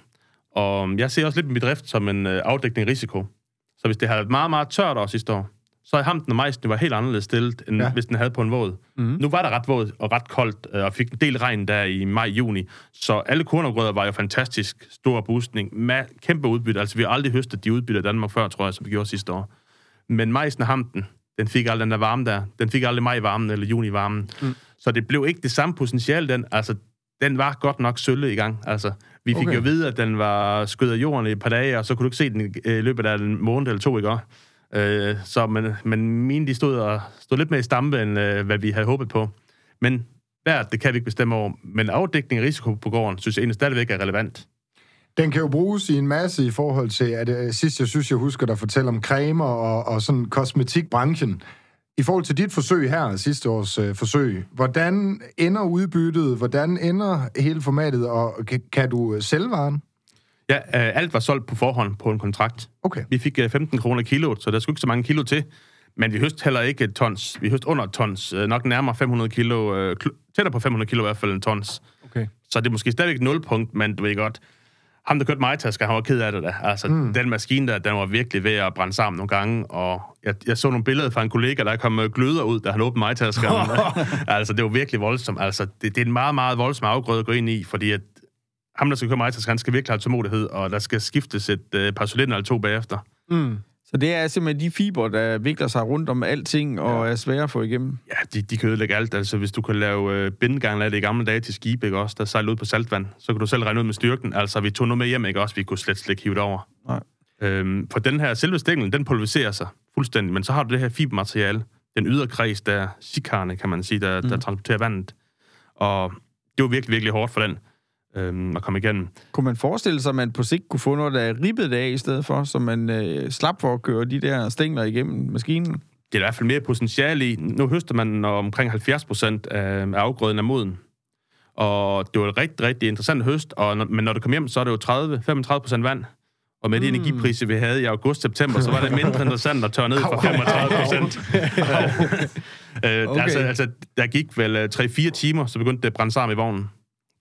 Og jeg ser også lidt med bedrift som en øh, afdækning af risiko. Så hvis det havde været meget, meget tørt år sidste år, så havde hamten og majsen var helt anderledes stillet, end Ja. hvis den havde på en våd. Mm. Nu var der ret våd og ret koldt, øh, og fik en del regn der i maj-juni. Så alle kornafgrøder var jo fantastisk stor boostning med kæmpe udbytte. Altså, vi har aldrig høstet de udbytter i Danmark før, tror jeg, som vi gjorde sidste år. Men majsen og hamten, den fik aldrig den der varme der. Den fik aldrig maj-varmen eller juni-varmen. Mm. Så det blev ikke det samme potentiale, den. Altså, den var godt nok sølle i gang. Altså, vi fik Okay. jo at vide, at den var skød af jorden i et par dage, og så kunne du ikke se den øh, i løbet af en måned eller to, ikke også? Øh, så, men, men mine, de stod, og, stod lidt mere i stampe, end øh, hvad vi havde håbet på. Men vejret, det kan vi ikke bestemme over. Men afdækning af risiko på gården, synes jeg egentlig stadigvæk er relevant. Den kan jo bruges i en masse i forhold til, at øh, sidst jeg synes, jeg husker dig fortælle om cremer og, og sådan kosmetikbranchen. I forhold til dit forsøg her, sidste års øh, forsøg, hvordan ender udbyttet, hvordan ender hele formatet, og kan, kan du øh, sælge varen? Ja, øh, alt var solgt på forhånd på en kontrakt. Okay. Vi fik øh, 15 kroner kilo, så der skulle ikke så mange kilo til. Men vi høst heller ikke et tons. Vi høst under et tons. Øh, nok nærmere 500 kilo. Øh, tættere på 500 kilo i hvert fald en tons. Okay. Så det er måske stadigvæk et nulpunkt, men du ved godt, ham, der kørte mig tasker, han var ked af det da. Altså, mm. den maskine der, den var virkelig ved at brænde sammen nogle gange, og jeg, jeg så nogle billeder fra en kollega, der kom gløder ud, da han åbnede mig taskeren. altså, det var virkelig voldsomt. Altså, det, det er en meget, meget voldsom afgrøde at gå ind i, fordi at ham, der skal køre mig han skal virkelig have tålmodighed, og der skal skiftes et øh, par cylinder eller to bagefter. Mm. Så det er simpelthen de fiber, der vikler sig rundt om alting og ja. er svære at få igennem. Ja, de, de kan ødelægge alt. Altså, hvis du kan lave øh, bindegang af det i gamle dage til skibe, ikke også, der sejler ud på saltvand, så kan du selv regne ud med styrken. Altså, vi tog noget med hjem, ikke også, vi kunne slet slet ikke hive det over. Nej. Øhm, for den her selve stængel, den pulveriserer sig fuldstændig, men så har du det her fibermateriale, den ydre kreds, der er sikarne, kan man sige, der, mm. der transporterer vandet. Og det var virkelig, virkelig hårdt for den øhm, at komme igennem. Kunne man forestille sig, at man på sigt kunne få noget, der er ribbet af i stedet for, så man øh, slap for at køre de der stængler igennem maskinen? Det er i hvert fald mere potentiale i. Nu høster man omkring 70 procent af afgrøden af moden. Og det var et rigtig, rigtig interessant høst, og når, men når du kommer hjem, så er det jo 30-35 procent vand. Og med de mm. energipriser, vi havde i august-september, så var det mindre interessant at tørre ned for 35 procent. øh, okay. altså, altså, der gik vel 3-4 øh, timer, så begyndte det at brænde sammen i vognen.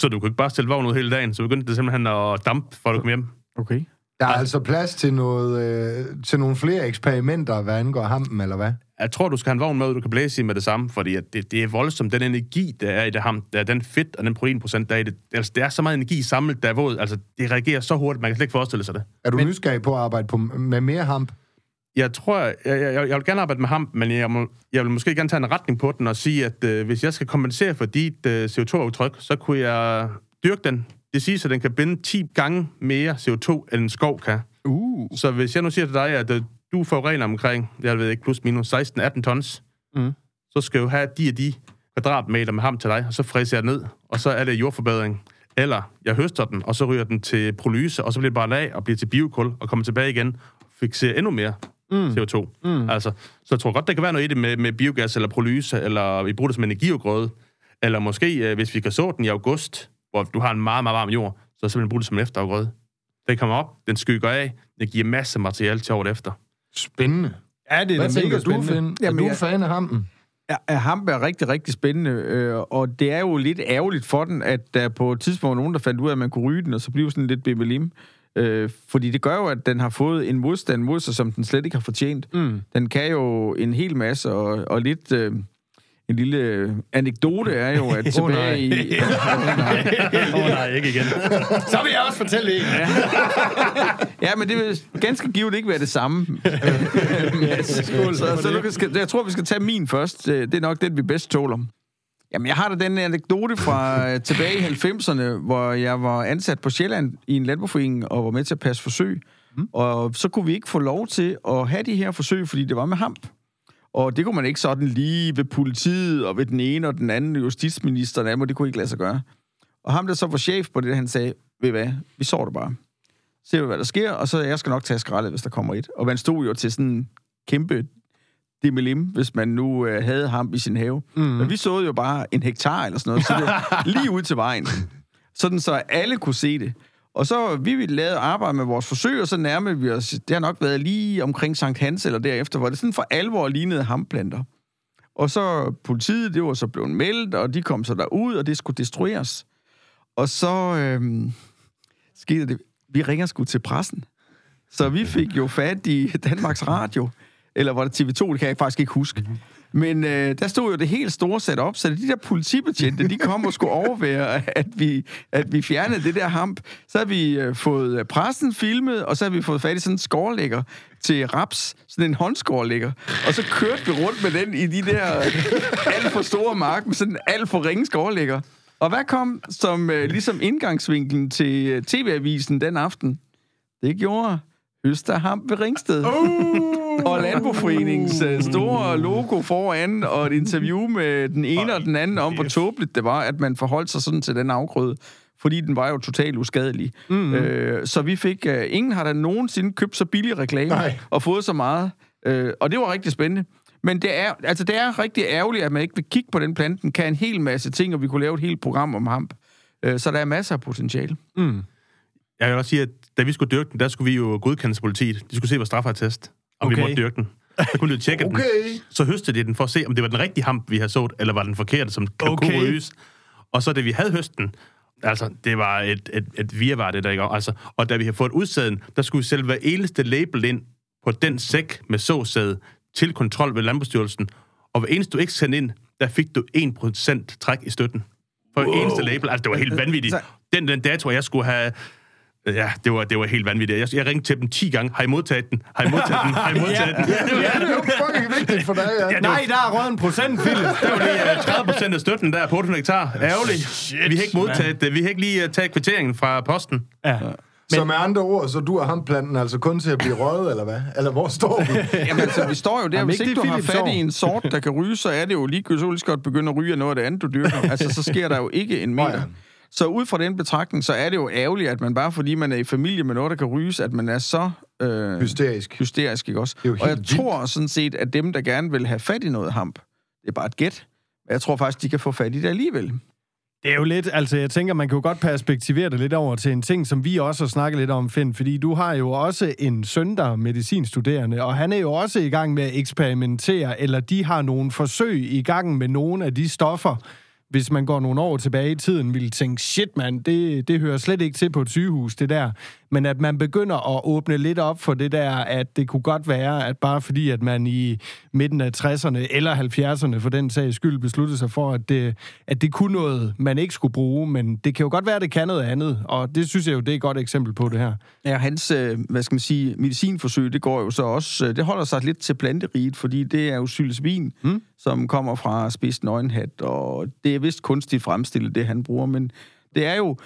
Så du kunne ikke bare stille vognen ud hele dagen, så begyndte det simpelthen at dampe, for at du kom hjem. Okay. Der er altså plads til, noget, øh, til nogle flere eksperimenter, hvad angår hampen, eller hvad? Jeg tror, du skal have en vogn med, du kan blæse i med det samme, fordi at det, det er voldsomt, den energi, der er i det ham, der er den fedt og den proteinprocent, der er i det. Altså, det er så meget energi samlet, der er våd. Altså, det reagerer så hurtigt, man kan slet ikke forestille sig det. Er du Men... nysgerrig på at arbejde på, med mere hamp? Jeg tror, jeg, jeg, jeg, vil gerne arbejde med hamp, men jeg, må, jeg vil måske gerne tage en retning på den og sige, at øh, hvis jeg skal kompensere for dit øh, CO2-aftryk, så kunne jeg dyrke den. Det siger, at den kan binde 10 gange mere CO2, end en skov kan. Uh. Så hvis jeg nu siger til dig, at øh, du forurener omkring, jeg ved ikke, plus minus 16-18 tons, mm. så skal jeg have de og de kvadratmeter med ham til dig, og så fræser jeg ned, og så er det jordforbedring. Eller jeg høster den, og så ryger den til prolyse, og så bliver det bare lag og bliver til biokul, og kommer tilbage igen, og fixerer endnu mere mm. CO2. Mm. Altså, så jeg tror godt, der kan være noget i det med, med biogas eller prolyse, eller vi bruger det som energiogrøde, eller måske, øh, hvis vi kan så den i august, hvor du har en meget, meget varm jord, så simpelthen bruge det som en efterafgrøde. Den kommer op, den skygger af, den giver masse materiale til året efter. Spændende. Ja, det er Hvad mega du, Finn? Jamen, er du jeg... fan af hampen? Ja, hamp er rigtig, rigtig spændende, øh, og det er jo lidt ærgerligt for den, at der på et tidspunkt var nogen, der fandt ud af, at man kunne ryge den, og så blev sådan lidt bebelim. Øh, fordi det gør jo, at den har fået en modstand mod sig, som den slet ikke har fortjent. Mm. Den kan jo en hel masse, og, og lidt... Øh, en lille anekdote er jo, at tilbage oh, nej. i... Åh oh, nej. nej, ikke igen. Så vil jeg også fortælle en. Ja. ja, men det vil ganske givet ikke være det samme. så, så, så du skal, jeg tror, vi skal tage min først. Det er nok den, vi bedst tåler. Jamen, jeg har da den anekdote fra øh, tilbage i 90'erne, hvor jeg var ansat på Sjælland i en landbrugforening og var med til at passe forsøg. Mm. Og så kunne vi ikke få lov til at have de her forsøg, fordi det var med hamp. Og det kunne man ikke sådan lige ved politiet og ved den ene og den anden justitsminister, der, det kunne ikke lade sig gøre. Og ham, der så var chef på det, han sagde, ved hvad, vi så det bare. Se, hvad der sker, og så jeg skal nok tage skraldet, hvis der kommer et. Og man stod jo til sådan en kæmpe demelim, hvis man nu øh, havde ham i sin have. Mm. Men vi så jo bare en hektar eller sådan noget, så det lige ud til vejen. Sådan så alle kunne se det. Og så vi ville lave arbejde med vores forsøg, og så nærmede vi os, det har nok været lige omkring Sankt Hans eller derefter, hvor det sådan for alvor lignede hamplanter. Og så politiet, det var så blevet meldt, og de kom så derud, og det skulle destrueres. Og så øhm, skete det, vi ringer sgu til pressen. Så vi fik jo fat i Danmarks Radio, eller var det TV2, det kan jeg faktisk ikke huske. Mm-hmm. Men øh, der stod jo det helt store sat op, så de der politibetjente, de kom og skulle overvære, at vi, at vi fjernede det der hamp. Så har vi øh, fået pressen filmet, og så har vi fået fat i sådan en skårlægger til raps, sådan en håndskårlægger. Og så kørte vi rundt med den i de der alt for store mark, med sådan en alt for ringe skårlægger. Og hvad kom som øh, ligesom indgangsvinklen til øh, TV-avisen den aften? Det gjorde Østerhamp ved Ringsted. Uh! og Landboforeningens uh, store logo foran, og et interview med den ene og den anden om, hvor tåbeligt det var, at man forholdt sig sådan til den afgrøde fordi den var jo totalt uskadelig. Mm-hmm. Øh, så vi fik... Uh, ingen har da nogensinde købt så billig reklame Nej. og fået så meget. Uh, og det var rigtig spændende. Men det er, altså, det er rigtig ærgerligt, at man ikke vil kigge på den plante. Den kan en hel masse ting, og vi kunne lave et helt program om hamp. Uh, så der er masser af potentiale. Mm. Jeg vil også sige, at da vi skulle dyrke den, der skulle vi jo godkendes politiet. De skulle se vores straffertest, om okay. vi måtte dyrke den. Så kunne de tjekke okay. den. Så høstede de den for at se, om det var den rigtige hamp, vi havde sået, eller var den forkerte, som okay. kunne ryges. Og så da vi havde høsten, altså, det var et, et, et virvar, det der ikke altså, Og da vi havde fået udsæden, der skulle vi selv hver eneste label ind på den sæk med såsæde til kontrol ved Landbrugsstyrelsen. Og hver eneste du ikke sendte ind, der fik du 1% træk i støtten. For wow. eneste label. Altså, det var helt vanvittigt. Den, den dato, jeg skulle have Ja, det var, det var helt vanvittigt. Jeg, jeg ringte til dem 10 gange. Har I modtaget den? Har I modtaget den? Har I modtaget den? Ja, det er jo fucking vigtigt for dig, ja. Nej, der er røget en procent, Philip. Det var lige uh, 30 procent af støtten der på 800 hektar. Ærgerligt. Vi har ikke modtaget det. Vi har ikke lige uh, taget kvitteringen fra posten. Ja. Så med andre ord, så du og ham planten altså kun til at blive røget, eller hvad? Eller hvor står vi? Jamen altså, vi står jo der, Jamen, hvis ikke ikke det, du har fat sår. i en sort, der kan ryge, så er det jo lige så godt begynde at ryge af noget af det andet, du dyrker. Altså, så sker der jo ikke en meter. Så ud fra den betragtning, så er det jo ærgerligt, at man bare fordi man er i familie med noget, der kan ryges, at man er så øh, Hysterisk. hysterisk, ikke også? er jo Og jeg vildt. tror sådan set, at dem, der gerne vil have fat i noget hamp, det er bare et gæt. Men Jeg tror faktisk, de kan få fat i det alligevel. Det er jo lidt, altså jeg tænker, man kan jo godt perspektivere det lidt over til en ting, som vi også har snakket lidt om, Finn, fordi du har jo også en søn, der er medicinstuderende, og han er jo også i gang med at eksperimentere, eller de har nogle forsøg i gang med nogle af de stoffer, hvis man går nogle år tilbage i tiden, ville tænke, shit mand, det, det hører slet ikke til på et sygehus, det der. Men at man begynder at åbne lidt op for det der, at det kunne godt være, at bare fordi, at man i midten af 60'erne eller 70'erne for den sags skyld besluttede sig for, at det, at det kunne noget, man ikke skulle bruge, men det kan jo godt være, at det kan noget andet, og det synes jeg jo, det er et godt eksempel på det her. Ja, hans, øh, hvad skal man sige, medicinforsøg, det går jo så også, øh, det holder sig lidt til planteriget, fordi det er jo psilocybin, mm. som kommer fra spidst nøgenhat, og det er vist kunstigt fremstillet, det han bruger, men det er jo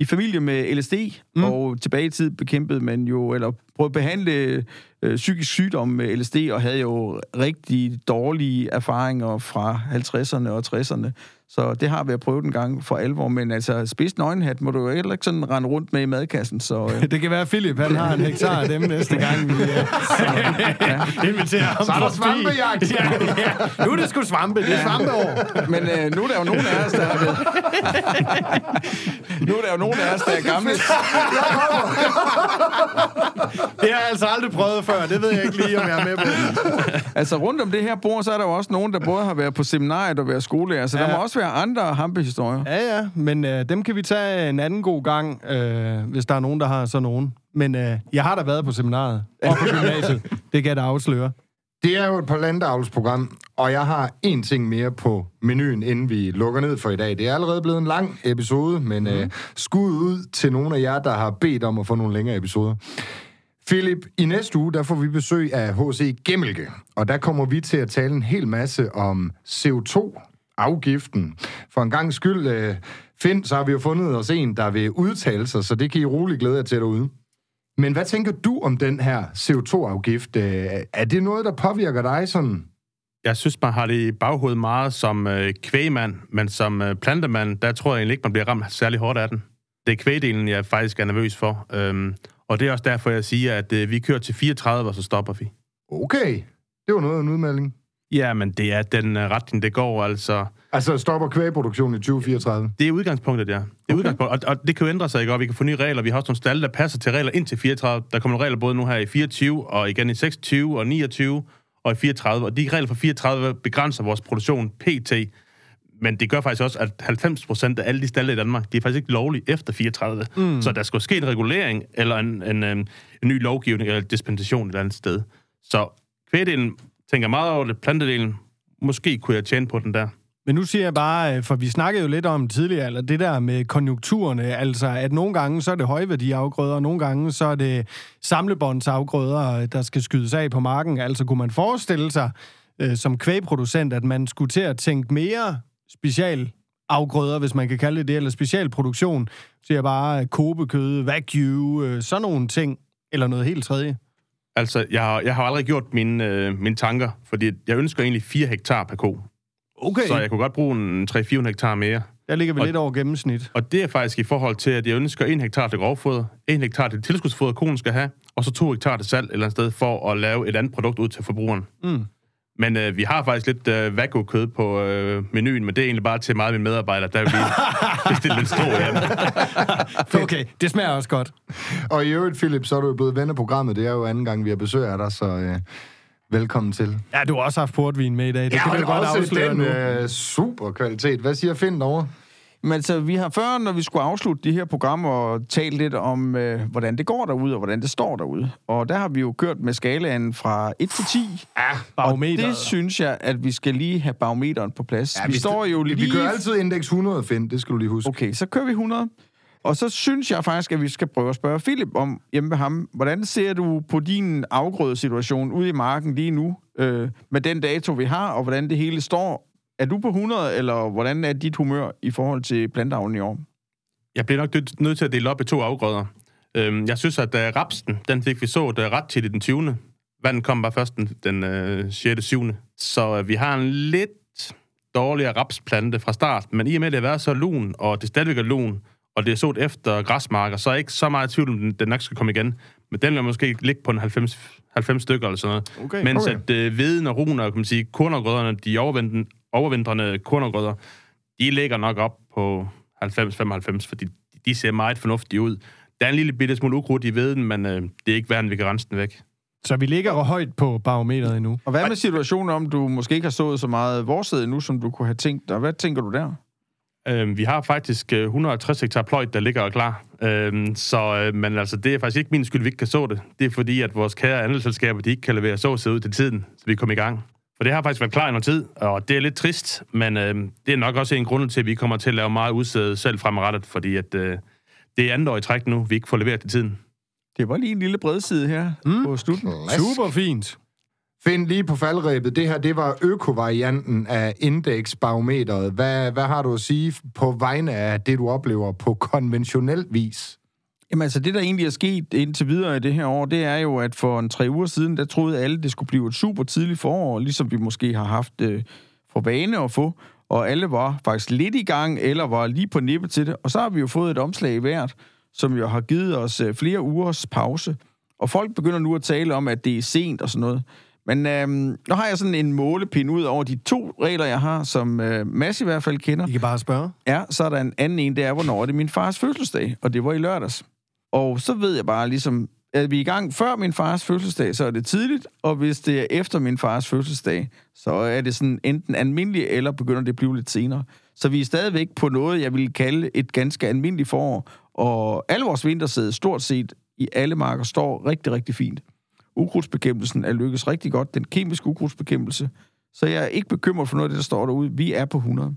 i familie med LSD, mm. og tilbage i tid bekæmpede man jo, eller prøvede at behandle øh, psykisk sygdom med LSD, og havde jo rigtig dårlige erfaringer fra 50'erne og 60'erne. Så det har vi at prøve en gang for alvor, men altså spidst nøgenhat må du jo heller ikke sådan rende rundt med i madkassen, så... Øh, Det kan være, at Philip han har en hektar af dem næste gang, vi uh, inviterer ham Så er der svampejagt. Ja, ja. Nu er det sgu svampe, det er svampeår. Men øh, nu er der jo nogen af os, der været... nu er der jo nogen af os, der er gamle. Det har jeg altså aldrig prøvet før, det ved jeg ikke lige, om jeg er med på. Altså rundt om det her bord, så er der jo også nogen, der både har været på seminariet og været skolelærer, så ja. der Ja. må også være andre hampehistorier. Ja, ja, men øh, dem kan vi tage en anden god gang, øh, hvis der er nogen, der har sådan nogen. Men øh, jeg har da været på seminaret og på gymnasiet. Det kan jeg da afsløre. Det er jo et planteavlsprogram, og jeg har en ting mere på menuen, inden vi lukker ned for i dag. Det er allerede blevet en lang episode, men mm. øh, skud ud til nogle af jer, der har bedt om at få nogle længere episoder. Philip, i næste uge, der får vi besøg af H.C. Gemmelke, og der kommer vi til at tale en hel masse om CO2-afgiften. For en gang skyld, øh, Finn, så har vi jo fundet os en, der vil udtale sig, så det kan I roligt glæde jer til derude. Men hvad tænker du om den her CO2-afgift? Øh, Er det noget, der påvirker dig sådan? Jeg synes, man har det i baghovedet meget som øh, kvægmand, men som øh, plantemand, der tror jeg egentlig ikke, man bliver ramt særlig hårdt af den. Det er kvægdelen, jeg faktisk er nervøs for. Øhm, og det er også derfor, jeg siger, at øh, vi kører til 34, og så stopper vi. Okay, det var noget af en udmelding. Ja, men det er den øh, retning, det går. Altså, Altså stopper kvægproduktionen i 2034? det er udgangspunktet, ja. Det er okay. udgangspunktet. Og, og, det kan jo ændre sig, ikke? Og vi kan få nye regler. Vi har også nogle stalle, der passer til regler indtil 34. Der kommer nogle regler både nu her i 24, og igen i 26, og 29, og i 34. Og de regler for 34 begrænser vores produktion pt. Men det gør faktisk også, at 90 procent af alle de stalle i Danmark, de er faktisk ikke lovlige efter 34. Mm. Så der skulle ske en regulering, eller en, en, en, en ny lovgivning, eller en dispensation et eller andet sted. Så kvægdelen tænker meget over det. Plantedelen, måske kunne jeg tjene på den der. Men nu siger jeg bare, øh, for vi snakkede jo lidt om tidligere, eller det der med konjunkturerne, altså at nogle gange så er det højværdiafgrøder, og nogle gange så er det samlebåndsafgrøder, øh, der skal skydes af på marken. Altså kunne man forestille sig øh, som kvægproducent, at man skulle til at tænke mere special afgrøder, hvis man kan kalde det det, eller specialproduktion, så jeg bare øh, kobekød, wagyu, øh, sådan nogle ting, eller noget helt tredje. Altså, jeg har, jeg har aldrig gjort mine, øh, mine tanker, fordi jeg ønsker egentlig 4 hektar per ko. Okay, Så jeg kunne godt bruge en 300-400 hektar mere. der ligger vi og- lidt over gennemsnit. Og det er faktisk i forhold til, at jeg ønsker 1 hektar til grovfoder, 1 hektar til tilskudsfoder, konen skal have, og så 2 hektar til salg et eller andet sted, for at lave et andet produkt ud til forbrugeren. Mm. Men øh, vi har faktisk lidt øh, vago-kød på øh, menuen, men det er egentlig bare til og mine medarbejdere, der vil bestille lidt stor hjem. Okay, det smager også godt. Og i øvrigt, Philip, så er du jo blevet ven af programmet. Det er jo anden gang, vi har besøg af dig, så øh, velkommen til. Ja, du har også haft portvin med i dag. Det kan vi da godt afsløre den nu. øh, super kvalitet. Hvad siger Finn derovre? Men altså, vi har før, når vi skulle afslutte de her programmer, talt lidt om, øh, hvordan det går derude, og hvordan det står derude. Og der har vi jo kørt med skalaen fra 1 til 10. Ja, og Barometeret. det synes jeg, at vi skal lige have barometeren på plads. Ja, vi, vi står jo lige... Vi kører altid indeks 100, Finn. Det skal du lige huske. Okay, så kører vi 100. Og så synes jeg faktisk, at vi skal prøve at spørge Philip om hjemme ved ham. Hvordan ser du på din afgrødesituation ude i marken lige nu, øh, med den dato, vi har, og hvordan det hele står? Er du på 100, eller hvordan er dit humør i forhold til planteavlen i år? Jeg bliver nok nødt- til at dele op i to afgrøder. Øhm, Jeg synes, at uh, rapsen, den fik vi så uh, ret til i den 20. Vandet kom bare først den, den uh, 6. 7. Så vi har en lidt dårligere rapsplante fra start, men i og med, at det har været så lun, og det stadigvæk er lun, og det er sået efter græsmarker, så er jeg ikke så meget i tvivl, om den, den nok skal komme igen. Men den vil måske ligge på en 90, 90 stykker eller sådan noget. Okay. Mens Okay. at øh, veden og runer, kan man sige, kornogrøderne, de overvintrende, overvintrende kornogrødder, de ligger nok op på 90-95, fordi de ser meget fornuftige ud. Der er en lille bitte smule ukrudt i veden, men øh, det er ikke værd, at vi kan rense den væk. Så vi ligger højt på barometeret endnu. Og hvad med situationen om, du måske ikke har sået så meget vorsæde nu, som du kunne have tænkt dig? Hvad tænker du der? Øh, vi har faktisk øh, 150 hektar pløjt, der ligger klar. Øh, så, øh, men altså, det er faktisk ikke min skyld, vi ikke kan så det. Det er fordi, at vores kære andelsselskaber, de ikke kan levere såsæde ud til tiden, så vi kommer i gang. For det har faktisk været klar i noget tid, og det er lidt trist, men øh, det er nok også en grund til, at vi kommer til at lave meget udsæde selv fremadrettet, fordi at, øh, det er andet år i træk nu, vi ikke får leveret til tiden. Det var lige en lille bredside her mm. på slutten. Super fint. Find lige på faldrebet. Det her, det var økovarianten af indeksbarometeret. Hvad, hvad har du at sige på vegne af det, du oplever på konventionel vis? Jamen altså, det der egentlig er sket indtil videre i det her år, det er jo, at for en tre uger siden, der troede alle, det skulle blive et super tidligt forår, ligesom vi måske har haft øh, for vane at få. Og alle var faktisk lidt i gang, eller var lige på nippet til det. Og så har vi jo fået et omslag i hvert, som jo har givet os øh, flere ugers pause. Og folk begynder nu at tale om, at det er sent og sådan noget. Men øhm, nu har jeg sådan en målepind ud over de to regler, jeg har, som øh, Mads i hvert fald kender. I kan bare spørge. Ja, så er der en anden en, det er, hvornår er det min fars fødselsdag, og det var i lørdags. Og så ved jeg bare ligesom, er vi i gang før min fars fødselsdag, så er det tidligt, og hvis det er efter min fars fødselsdag, så er det sådan enten almindeligt, eller begynder det at blive lidt senere. Så vi er stadigvæk på noget, jeg vil kalde et ganske almindeligt forår, og alle vores vintersæde stort set i alle marker står rigtig, rigtig fint. Ukrudtsbekæmpelsen er lykkes rigtig godt, den kemiske ukrudtsbekæmpelse, så jeg er ikke bekymret for noget af det, der står derude. Vi er på 100.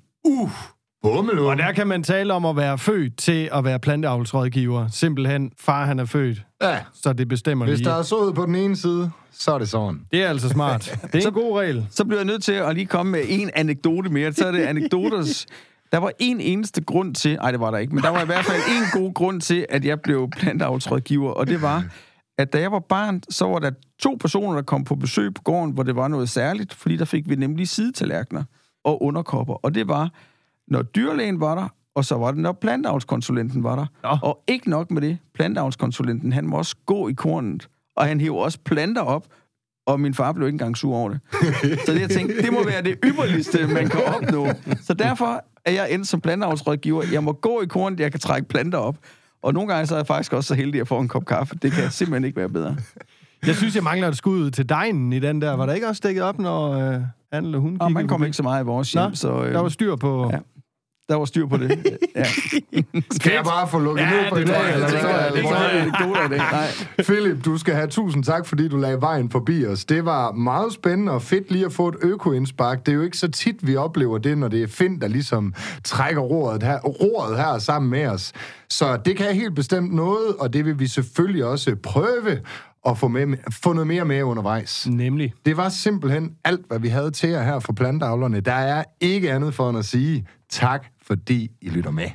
Bummelum. Og der kan man tale om at være født til at være planteavlsrådgiver. Simpelthen, far han er født, Ja, så det bestemmer hvis lige. der er sået på den ene side, så er det sådan. Det er altså smart. Det er en god regel. så bliver jeg nødt til at lige komme med en anekdote mere. Så er det anekdoters... Der var en eneste grund til... Nej, det var der ikke. Men der var i hvert fald en god grund til, at jeg blev planteavlsrådgiver. Og det var, at da jeg var barn, så var der to personer, der kom på besøg på gården, hvor det var noget særligt. Fordi der fik vi nemlig sidetallerkener og underkopper. Og det var, når dyrlægen var der, og så var det, når planteavlskonsulenten var der. Nå. Og ikke nok med det. Planteavlskonsulenten, han må også gå i kornet. Og han hæver også planter op, og min far blev ikke engang sur over det. Så det, jeg tænkte, det må være det ypperligste, man kan opnå. Så derfor er jeg endt som planteavlsrådgiver. Jeg må gå i kornet, jeg kan trække planter op. Og nogle gange så er jeg faktisk også så heldig at få en kop kaffe. Det kan simpelthen ikke være bedre. Jeg synes, jeg mangler et skud til dejen i den der. Var der ikke også dækket op, når øh, han eller hun Og man kiggede kom ikke så meget i vores hjem, Nå, så øh, Der var styr på... Ja. Der var styr på det. Ja. Skal jeg bare få lukket Ja, ned for det i dag? eller det hvad? tror jeg, det Det tror er. Philip, du skal have tusind tak, fordi du lagde vejen forbi os. Det var meget spændende og fedt lige at få et økoindspark. Det er jo ikke så tit, vi oplever det, når det er Finn, der ligesom trækker roret her, roret her sammen med os. Så det kan helt bestemt noget, og det vil vi selvfølgelig også prøve at få, med, få noget mere med undervejs. Nemlig. Det var simpelthen alt, hvad vi havde til jer her for plantavlerne. Der er ikke andet for end at sige tak, fordi I lytter med.